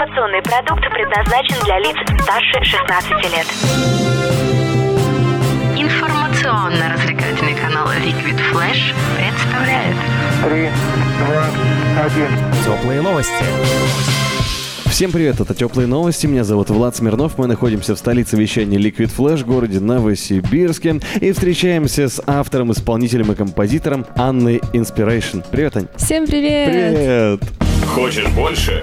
Информационный продукт предназначен для лиц старше 16 лет. Информационно-развлекательный канал Liquid Flash представляет Три, два, один. Теплые новости. Всем привет, это Теплые новости, меня зовут Влад Смирнов, мы находимся в столице вещания Liquid Flash, городе Новосибирске, и встречаемся с автором, исполнителем и композитором Анной Inspiration. Привет, Ань. Всем привет! Привет! Хочешь больше?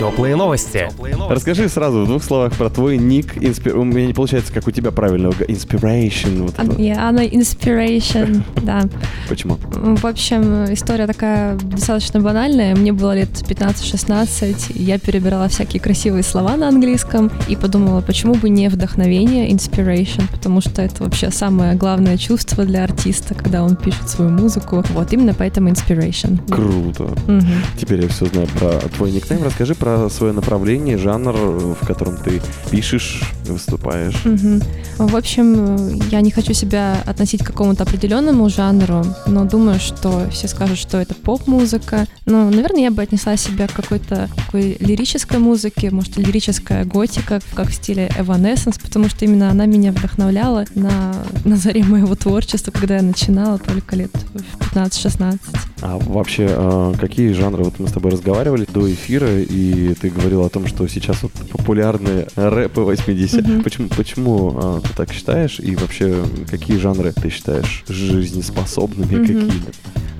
Теплые новости. Расскажи сразу в двух словах про твой ник. Инспи- У меня не получается, как у тебя правильно. Inspiration. Вот это. Я Анна Inspiration, да. Почему? В общем, история такая достаточно банальная. Мне было лет 15-16, я перебирала всякие красивые слова на английском и подумала, почему бы не вдохновение, inspiration, потому что это вообще самое главное чувство для артиста, когда он пишет свою музыку. Вот, именно поэтому inspiration. Круто. Мгм. Теперь я все знаю про твой никнейм. Расскажи про свое направление, жанр, в котором ты пишешь, выступаешь. Мгм. В общем, я не хочу себя относить к какому-то определенному жанру, но думаю, что все скажут, что это поп-музыка. Ну, наверное, я бы отнесла себя к какой-то такой лирической музыке, может, лирическая готика, как в стиле Evanescence, потому что именно она меня вдохновляла на, на заре моего творчества, когда я начинала только лет в 15-16. А вообще, э, какие жанры? Вот мы с тобой разговаривали до эфира, и ты говорил о том, что сейчас вот популярны рэпы 80 Мгм. Почему, почему э, ты так считаешь? И вообще, какие жанры ты считаешь жизнеспособными? Мгм. Какие?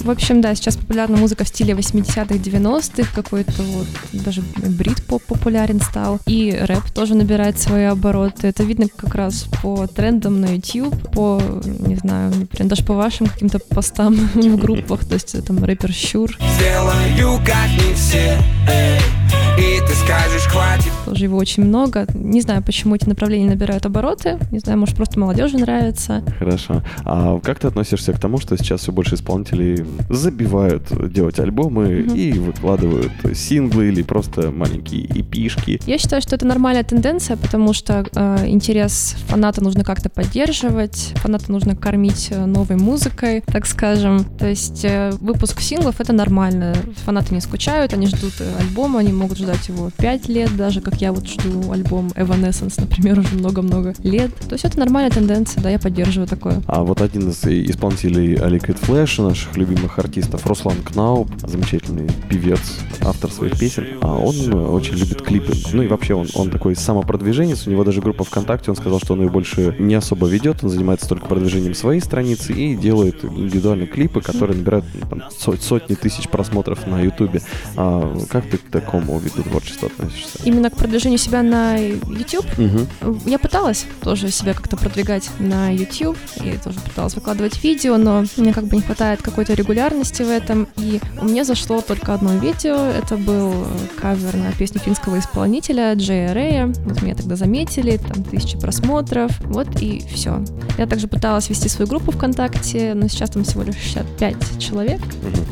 В общем, да, сейчас популярна музыка в стиле 80-х, 90-х, какой-то вот, даже брит-поп популярен стал, и рэп тоже набирает свои обороты. Это видно как раз по трендам на YouTube, по, не знаю, например, даже по вашим каким-то постам в группах, то есть э, там рэпер Щур, Сделаю как не все эй, И ты скажешь хватит тоже его очень много. Не знаю, почему эти направления набирают обороты, не знаю, может, просто молодежи нравится. Хорошо. А как ты относишься к тому, что сейчас все больше исполнителей забивают делать альбомы Мгм. и выкладывают синглы или просто маленькие эпишки? Я считаю, что это нормальная тенденция, потому что э, интерес фаната нужно как-то поддерживать, фаната нужно кормить э, новой музыкой, так скажем. То есть э, выпуск синглов это нормально. Фанаты не скучают, они ждут э, альбома, они могут ждать его 5 лет, даже как я вот жду альбом Evanescence, например, уже много-много лет. То есть это нормальная тенденция, да, я поддерживаю такое. А вот один из исполнителей Liquid Flash, наших любимых артистов, Руслан Кнауп, замечательный певец, автор своих песен, а он э, очень любит клипы. Ну и вообще он, он такой самопродвиженец, у него даже группа ВКонтакте, он сказал, что он ее больше не особо ведет, он занимается только продвижением своей страницы и делает индивидуальные клипы, которые набирают ну, там, со- сотни тысяч просмотров на Ютубе. А как ты к такому виду творчества относишься? Именно к продвижению себя на YouTube Мгм. Я пыталась тоже себя как-то продвигать на YouTube и тоже пыталась выкладывать видео, но мне как бы не хватает какой-то регулярности в этом. И у меня зашло только одно видео. Это был кавер на песню финского исполнителя Джея Рэя. Вот меня тогда заметили, там тысячи просмотров. Вот и все. Я также пыталась вести свою группу ВКонтакте, но сейчас там всего лишь 65 человек.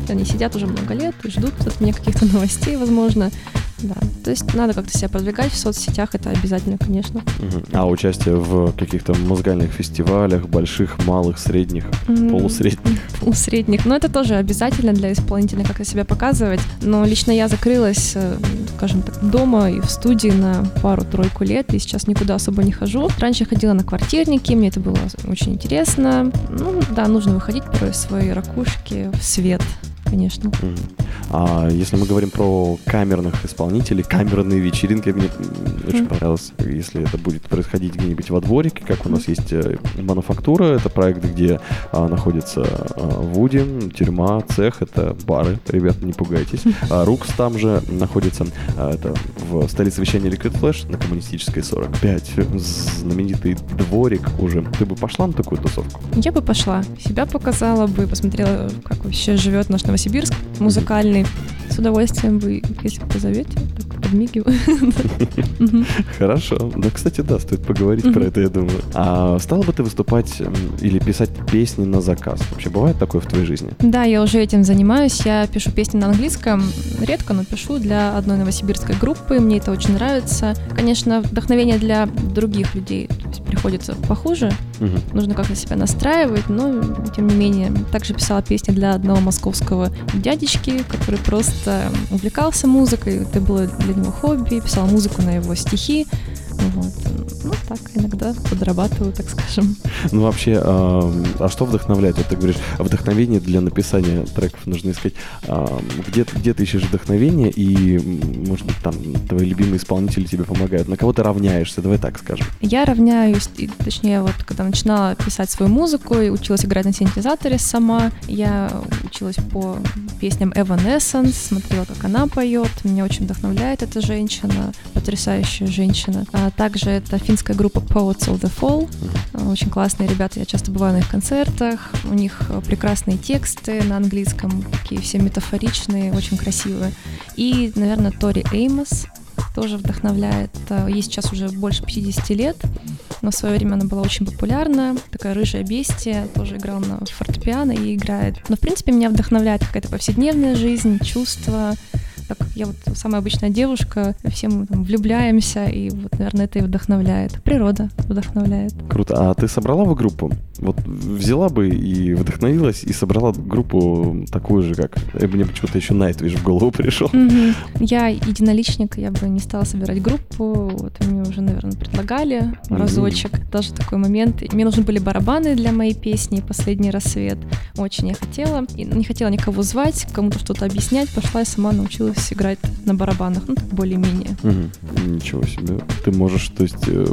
Они сидят уже много лет и ждут от меня каких-то новостей, возможно. Да, то есть надо как-то себя продвигать в соцсетях, это обязательно, конечно. А участие в каких-то музыкальных фестивалях, больших, малых, средних, полусредних? У средних. Но это тоже обязательно для исполнителя, как себя показывать. Но лично я закрылась, э, скажем так, дома и в студии на пару-тройку лет, и сейчас никуда особо не хожу. Раньше я ходила на квартирники, мне это было очень интересно. Ну, да, нужно выходить порой своей ракушки в свет, конечно. Мгм. А если мы говорим про камерных исполнителей, камерные вечеринки, мне м, очень понравилось, если это будет происходить где-нибудь во дворике, как у нас есть э, мануфактура, это проект, где а, находится а, Вуди, тюрьма, цех, это бары, ребята, не пугайтесь. А Рукс там же находится, а, это в столице вещания Liquid Flash на коммунистической 45, знаменитый дворик уже. Ты бы пошла на такую тусовку? Я бы пошла, себя показала бы, посмотрела, как вообще живет наш Новосибирск музыкальный. С удовольствием бы, если позовете, так подмигиваю. Хорошо. Ну, кстати, да, стоит поговорить про это, я думаю. А стала бы ты выступать или писать песни на заказ? Вообще бывает такое в твоей жизни? Да, я уже этим занимаюсь. Я пишу песни на английском. Редко, но пишу для одной новосибирской группы. Мне это очень нравится. Конечно, вдохновение для других людей приходится похуже. Мгм. Нужно как-то себя настраивать, но тем не менее. Также писала песни для одного московского дядечки, который просто увлекался музыкой. Это было для него хобби. Писала музыку на его стихи. Так иногда подрабатываю, так скажем. Ну, вообще, а, а что вдохновляет? Вот ты говоришь, вдохновение для написания треков нужно искать. А, Где, где ты ищешь вдохновение, и, может быть, там твои любимые исполнители тебе помогают? На кого ты равняешься? Давай так скажем. Я равняюсь, и, точнее, вот когда начинала писать свою музыку и училась играть на синтезаторе сама, я училась по песням Evanescence, смотрела, как она поет. Меня очень вдохновляет эта женщина, потрясающая женщина. А также это финская группа Poets of the Fall. А, Очень классные ребята, я часто бываю на их концертах. У них э, прекрасные тексты на английском, такие все метафоричные, очень красивые. И, наверное, Тори Эймос тоже вдохновляет. А, Ей сейчас уже больше 50 лет, но в свое время она была очень популярна. Такая рыжая бестия, тоже играла на фортепиано и играет. Но, в принципе, меня вдохновляет какая-то повседневная жизнь, чувства. Так я вот самая обычная девушка, все мы там влюбляемся, и вот, наверное, это и вдохновляет. Природа вдохновляет. Круто. А ты собрала бы группу? Вот взяла бы и вдохновилась, и собрала группу такую же, как... Э, Мне почему-то еще Найтвиш в голову пришел. Мгм. Я единоличник, я бы не стала собирать группу. Вот мне уже, наверное, предлагали разочек. Даже такой момент. Мне нужны были барабаны для моей песни «Последний рассвет». Очень я хотела. И не хотела никого звать, кому-то что-то объяснять. Пошла и сама научилась играть на барабанах. Ну, так более-менее. Мгм. Ничего себе. Ты можешь, то есть, э,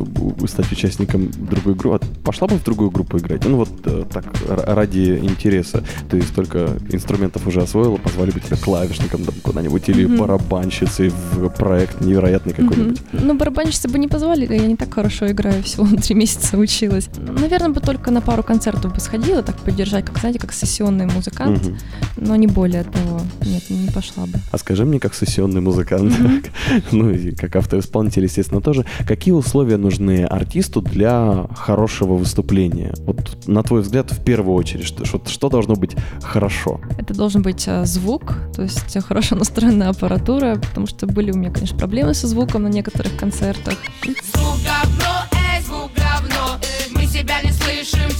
стать участником другой группы. А Пошла бы в другую группу играть? Ну вот э, так, ради интереса. То есть только инструментов уже освоила, позвали бы тебя клавишником там куда-нибудь или Мгм. барабанщицей в проект невероятный какой-нибудь. Мгм. Ну, барабанщицы бы не позвали, я не так хорошо играю, всего три месяца училась. Наверное, бы только на пару концертов бы сходила, так поддержать, как, знаете, как сессионный музыкант, Мгм. но не более того. Нет, не пошла бы. А скажи мне, как сессионный музыкант, Мгм. ну и как автор-исполнитель, естественно, тоже, какие условия нужны артисту для хорошего выступления? Вот на твой взгляд, в первую очередь, что, что, что должно быть хорошо? Это должен быть э, звук, то есть э, хорошо настроенная аппаратура, потому что были у меня, конечно, проблемы со звуком на некоторых концертах. Звук говно, эй, звук говно Мы себя не слышим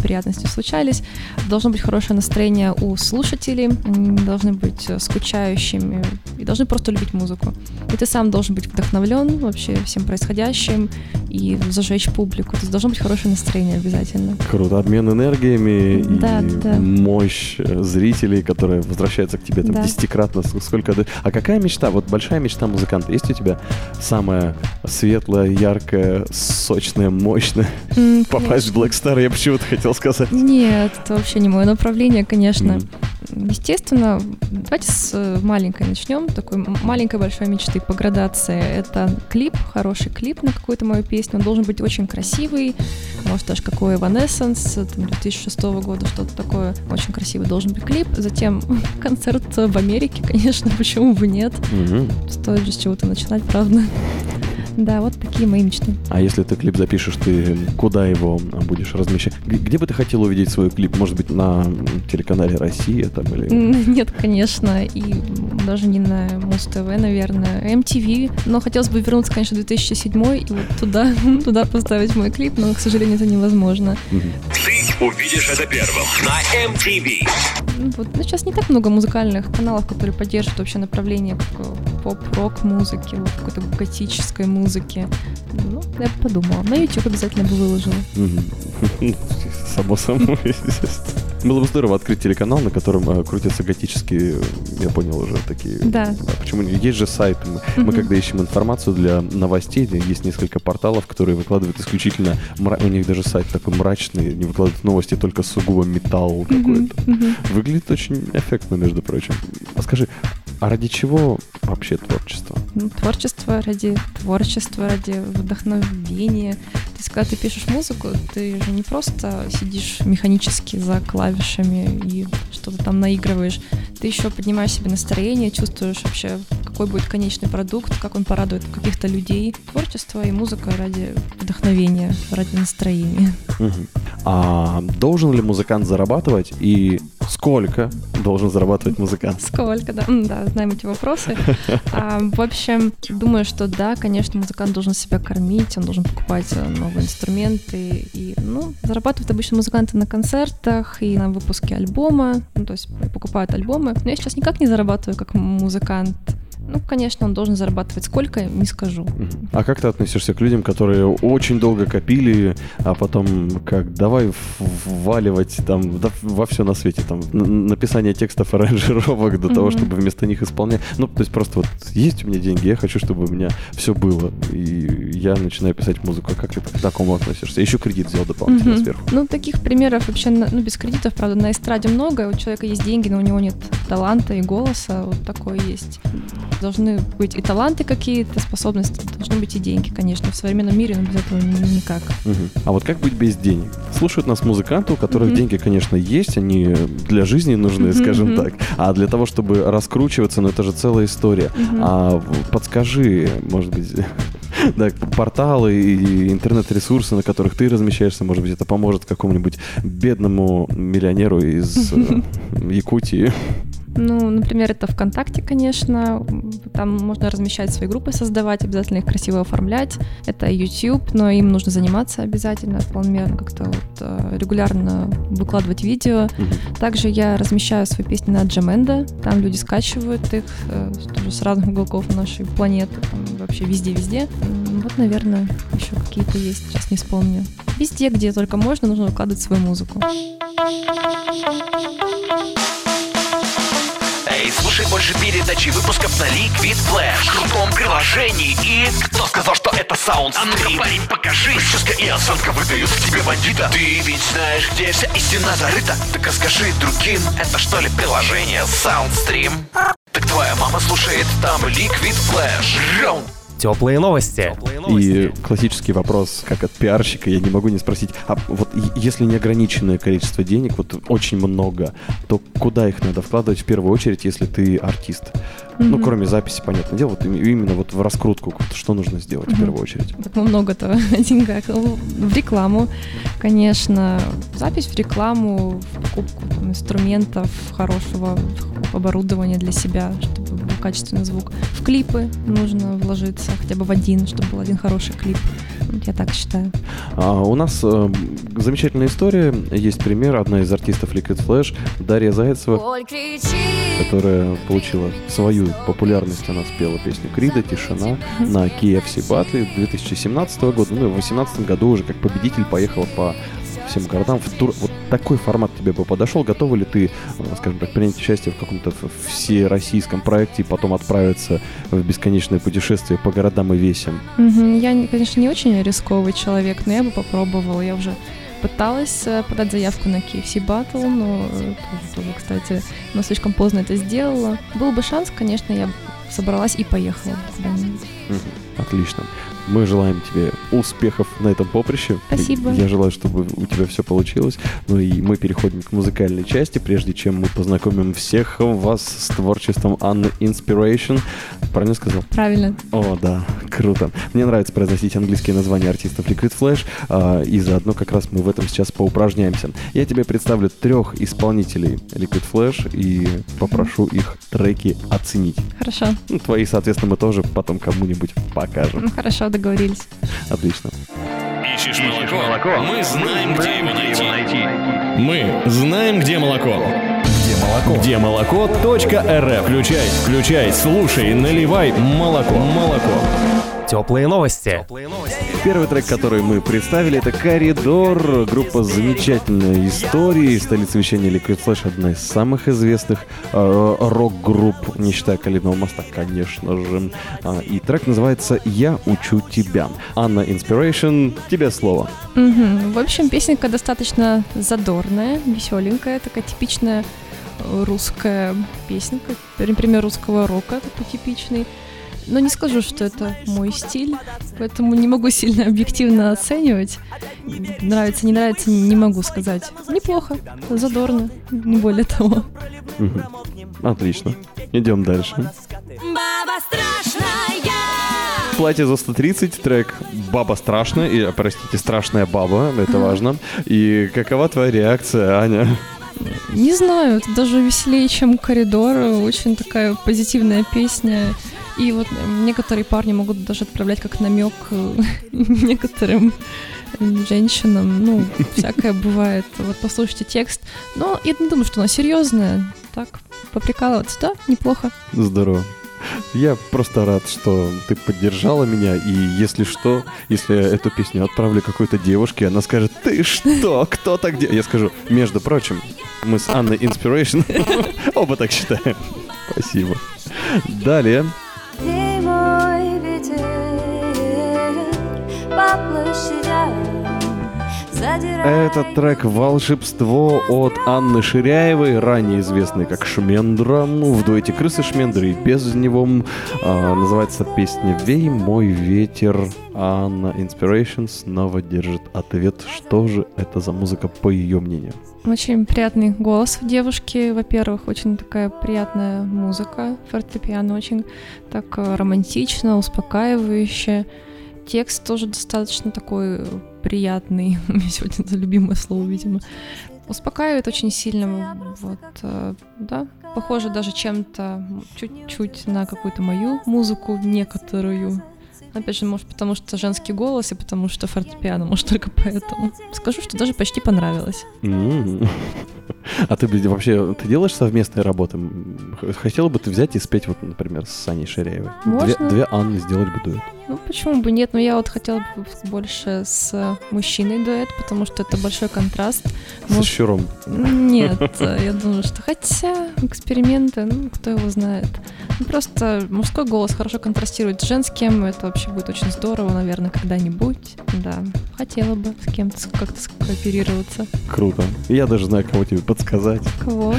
неприятности случались. Должно быть хорошее настроение у слушателей, они не должны быть э, скучающими и должны просто любить музыку. И ты сам должен быть вдохновлен вообще всем происходящим и зажечь публику. То есть должно быть хорошее настроение обязательно. Круто. Обмен энергиями Да, и да. мощь э, зрителей, которые возвращаются к тебе там Да. десятикратно. Сколько. А какая мечта? Вот большая мечта музыканта. Есть у тебя самая светлая, яркая, сочная, мощная? М, Попасть в Black Star, я почему-то хотел сказать. Нет, это вообще не мое направление, конечно. Мгм. Естественно, давайте с э, маленькой начнем, такой маленькой большой мечты по градации. Это клип, хороший клип на какую-то мою песню. Он должен быть очень красивый, может даже какой Evanescence, там, 2006 года, что-то такое. Очень красивый должен быть клип. Затем концерт в Америке, конечно, почему бы нет. Мгм. Стоит же с чего-то начинать, правда. Да, вот такие мои мечты. А если ты клип запишешь, ты куда его будешь размещать? Где бы ты хотел увидеть свой клип? Может быть, на телеканале «Россия» там или... Нет, конечно, и даже не на Муз-ТВ, наверное, MTV. Но хотелось бы вернуться, конечно, в 2007 и вот туда, туда поставить мой клип, но, к сожалению, это невозможно. Ты увидишь это первым на MTV. Ну, Вот. Ну, сейчас не так много музыкальных каналов, которые поддерживают вообще направление как, э, поп-рок музыки, вот, какой-то готической музыки. Ну, я подумала. На YouTube обязательно бы выложила. Само собой. Было бы здорово открыть телеканал, на котором э, крутятся готические, я понял уже, такие... Да. Почему не? Есть же сайт. Мы, мы когда ищем информацию для новостей, есть несколько порталов, которые выкладывают исключительно... мра- У них даже сайт такой мрачный, не выкладывают новости, только сугубо металл какой-то. Выглядит очень эффектно, между прочим. А скажи, а ради чего вообще творчество? Ну, творчество ради творчества, ради вдохновения. То есть, когда ты пишешь музыку, ты же не просто сидишь механически за клавишами и что-то там наигрываешь. Ты еще поднимаешь себе настроение, чувствуешь вообще, какой будет конечный продукт, как он порадует каких-то людей. Творчество и музыка ради вдохновения, ради настроения. А должен ли музыкант зарабатывать и сколько должен зарабатывать музыкант? Сколько, да? Да, знаем эти вопросы. А, в общем, думаю, что да, конечно, музыкант должен себя кормить, он должен покупать э, новые инструменты. И, ну, зарабатывают обычно музыканты на концертах и на выпуске альбома, ну, то есть покупают альбомы. Но я сейчас никак не зарабатываю как музыкант. Ну, конечно, он должен зарабатывать сколько, не скажу. А как ты относишься к людям, которые очень долго копили, а потом как давай вваливать там да, во все на свете, там написание текстов аранжировок до того, чтобы вместо них исполнять. Ну, то есть просто вот есть у меня деньги, я хочу, чтобы у меня все было, и я начинаю писать музыку. А Как ты к такому относишься? Еще кредит взял дополнительно сверху. Ну, таких примеров вообще, ну, без кредитов, правда, на эстраде много. У человека есть деньги, но у него нет таланта и голоса. Вот такое есть. Должны быть и таланты какие-то, способности, должны быть и деньги, конечно. В современном мире, но без этого ни- никак. Мгм. А вот как быть без денег? Слушают нас музыканты, у которых Мгм. деньги, конечно, есть, они для жизни нужны, скажем мгм. так. А для того, чтобы раскручиваться, ну это же целая история. Мгм. А подскажи, может быть, да, порталы и интернет-ресурсы, на которых ты размещаешься, может быть, это поможет какому-нибудь бедному миллионеру из э, Якутии. Ну, например, это ВКонтакте, конечно. Там можно размещать свои группы, создавать, обязательно их красиво оформлять. Это YouTube, но им нужно заниматься обязательно, планомерно как-то вот, э, регулярно выкладывать видео. Также я размещаю свои песни на Джаменда. Там люди скачивают их э, тоже с разных уголков нашей планеты. Там вообще везде-везде. Вот, наверное, еще какие-то есть, сейчас не вспомню. Везде, где только можно, нужно выкладывать свою музыку. Эй, слушай больше передач и выпусков на Liquid Flash. В крутом приложении и... Кто сказал, что это саунд А ну-ка, парень, покажи. Прическа и осанка выдают в тебе бандита. Ты ведь знаешь, где вся истина зарыта. Так расскажи другим, это что ли приложение Soundstream? Так твоя мама слушает там Liquid Flash. Раунд Теплые новости. И классический вопрос, как от пиарщика, я не могу не спросить, а вот если неограниченное количество денег, вот очень много, то куда их надо вкладывать в первую очередь, если ты артист? Ну, Мгм. кроме записи, понятное дело, вот им- именно вот в раскрутку, что нужно сделать в Мгм. первую очередь? Так ну, много-то о деньгах. Ну, В рекламу, конечно, запись в рекламу, в покупку там, инструментов, хорошего оборудования для себя, чтобы качественный звук. В клипы нужно вложиться хотя бы в один, чтобы был один хороший клип. Я так считаю. А, у нас э, замечательная история, есть пример, одна из артистов Liquid Flash, Дарья Зайцева, которая получила свою популярность, она спела песню Крида «Тишина» на KFC Батле 2017 года, ну и в 2018 году уже как победитель поехала по всем городам в тур. Вот такой формат тебе бы подошел? Готова ли ты, э, скажем так, принять участие в каком-то всероссийском проекте и потом отправиться в бесконечное путешествие по городам и весям? Мгм. Я, не- конечно, не очень рисковый человек, но я бы попробовала. Я уже пыталась э, подать заявку на KFC Battle, но э, тоже, тоже, кстати, но слишком поздно это сделала. Был бы шанс, конечно, я собралась и поехала куда-нибудь. Отлично. Мы желаем тебе успехов на этом поприще. Спасибо. Я желаю, чтобы у тебя все получилось. Ну и мы переходим к музыкальной части, прежде чем мы познакомим всех вас с творчеством Анны Inspiration. Правильно сказал? Правильно. О, да, круто. Мне нравится произносить английские названия артистов Liquid Flash, а, и заодно как раз мы в этом сейчас поупражняемся. Я тебе представлю трех исполнителей Liquid Flash и попрошу их треки оценить. Хорошо. Ну, твои, соответственно, мы тоже потом кому-нибудь покажем. Ну, хорошо, договорились. Отлично. Ищешь молоко? Мы знаем, где его найти. Мы знаем, где молоко. Где молоко? Где молоко.рф. Включай, включай, слушай, наливай молоко. Молоко. Теплые новости. Первый трек, который мы представили, это «Коридор», группа замечательной истории, столица вещания Liquid Flash, одна из самых известных э, рок-групп, не считая «Калибного моста», конечно же. А, и трек называется «Я учу тебя». Анна Inspiration, тебе слово. Мгм. В общем, песенка достаточно задорная, веселенькая, такая типичная русская песенка, например, русского рока, такой типичный. Но не скажу, что это мой стиль, поэтому не могу сильно объективно оценивать. Нравится, не нравится, не могу сказать. Неплохо, задорно, не более того. Отлично. Идем дальше. Баба страшная. Платье за 130, трек «Баба страшная», и, простите, «Страшная баба», это важно. И какова твоя реакция, Аня? Не знаю, это даже веселее, чем коридор. Очень такая позитивная песня. И вот некоторые парни могут даже отправлять как намек э, некоторым женщинам. Ну, всякое бывает. Вот послушайте текст. Но я не думаю, что она серьезная. Так, поприкалываться, да, неплохо. Здорово. Я просто рад, что ты поддержала меня, и если что, если я эту песню отправлю какой-то девушке, она скажет, ты что, кто так делает? Я скажу, между прочим, мы с Анной Inspiration оба так считаем. Спасибо. Далее. Площадям задирает Это трек «Волшебство» от Анны Ширяевой, ранее известной как Шмендра, ну, в дуэте «Крысы Шмендры» и без него. А, называется песня «Вей мой ветер». Анна Inspiration снова держит ответ, что же это за музыка, по ее мнению. Очень приятный голос у девушки, во-первых, очень такая приятная музыка, фортепиано очень так э, романтично, успокаивающе. Текст тоже достаточно такой приятный, у меня сегодня это любимое слово, видимо. Успокаивает очень сильно, вот, э, да, похоже даже чем-то чуть-чуть на какую-то мою музыку некоторую. Опять же, может, потому что женский голос и потому что фортепиано, может, только поэтому. Скажу, что даже почти понравилось. М. А ты вообще, ты делаешь совместные работы? Хотела бы ты взять и спеть, вот, например, с Саней Ширяевой? Две, Можно. две Анны сделать бы дуэт. Почему бы нет? Но я вот хотела бы больше с мужчиной дуэт, потому что это большой контраст. Может, щуром. Нет, э, я думаю, что хотя эксперименты, ну, кто его знает. Ну, просто мужской голос хорошо контрастирует с женским, это вообще будет очень здорово, наверное, когда-нибудь. Да, хотела бы с кем-то с- как-то скооперироваться. Круто. Я даже знаю, кого тебе подсказать. Кого?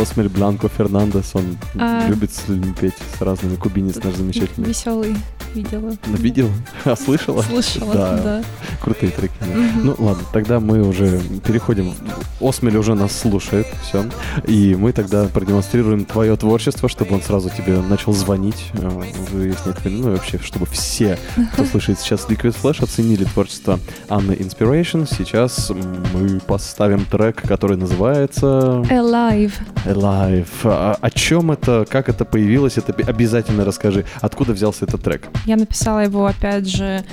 Осмель Бланко Фернандес, он А. любит петь, с разными кубинец наш замечательный. Веселый видела. Ну, Видел? А, слышала? Слышала, Да. да. Крутые треки. да. Мгм. Ну ладно, тогда мы уже переходим. Осмель уже нас слушает, все. И мы тогда продемонстрируем твое творчество, чтобы он сразу тебе начал звонить, э, выяснять, ну и вообще, чтобы все, кто слышит сейчас Liquid Flash, оценили творчество Анны Inspiration. Сейчас мы поставим трек, который называется Alive. Alive. А, о чем это, как это появилось, это обязательно расскажи. Откуда взялся этот трек? Я написала его, опять же,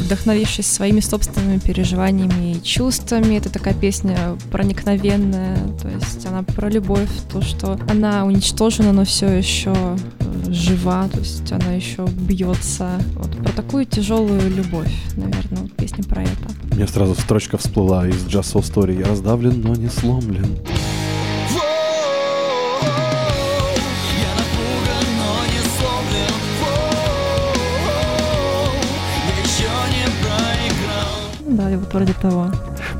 вдохновившись своими собственными переживаниями и чувствами. Это такая песня проникновенная, то есть она про любовь, то, что она уничтожена, но все еще э, жива, то есть она еще бьется. Вот про такую тяжелую любовь, наверное, песня про это. Мне сразу строчка всплыла из Just Soul Story. Я раздавлен, но не сломлен. Да, и вот вроде того.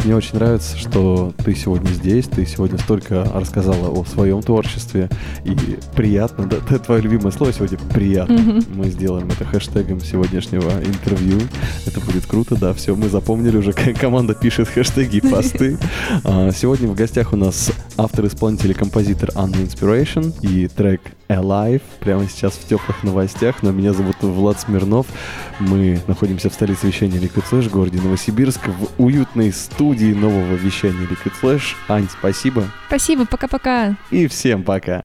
Мне очень нравится, что ты сегодня здесь, ты сегодня столько рассказала о своем творчестве, и приятно, да, это твое любимое слово сегодня «приятно». Мгм. Мы сделаем это хэштегом сегодняшнего интервью, это будет круто, да, все, мы запомнили уже, команда пишет хэштеги и посты. А, Сегодня в гостях у нас автор-исполнитель и композитор Анна Inspiration и трек Alive, прямо сейчас в теплых новостях, но меня зовут Влад Смирнов, мы находимся в столице вещания Liquid Flash, в городе Новосибирск, в уютной студии нового вещания Liquid Flash. Ань, спасибо. Спасибо, пока-пока. И всем пока.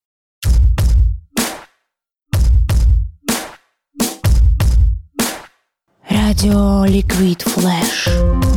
Радио Ликвид Флэш.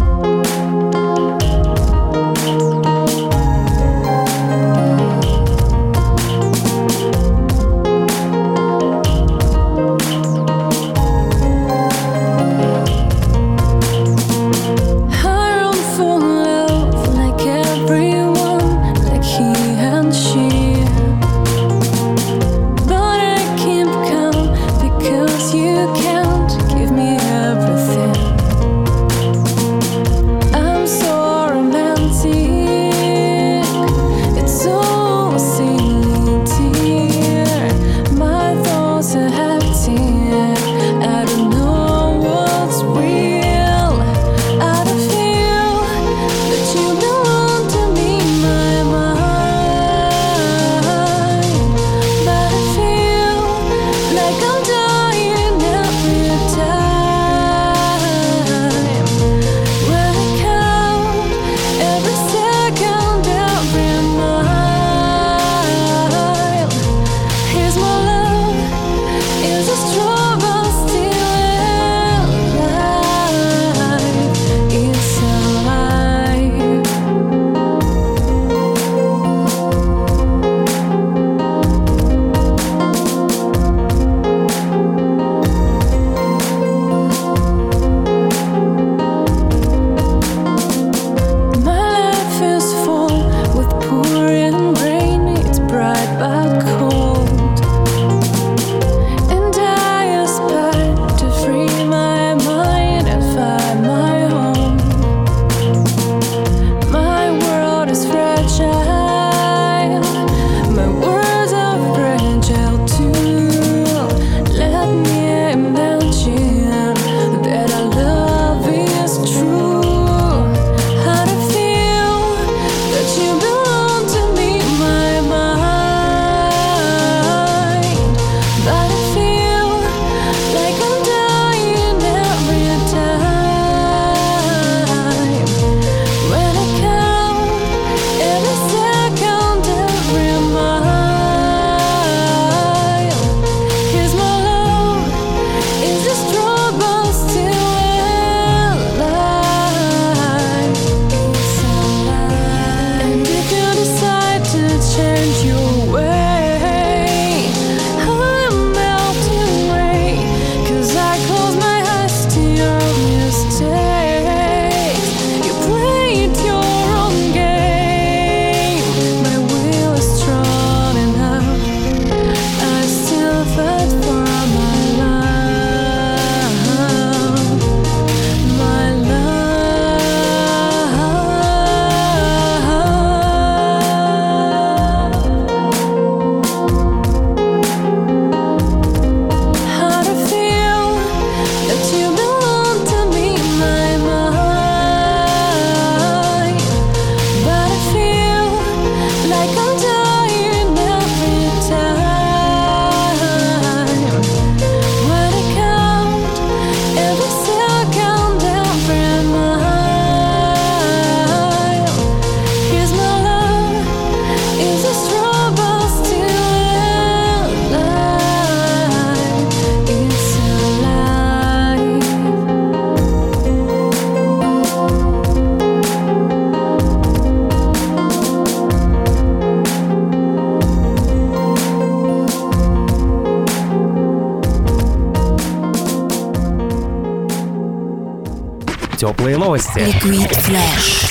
Liquid Flash.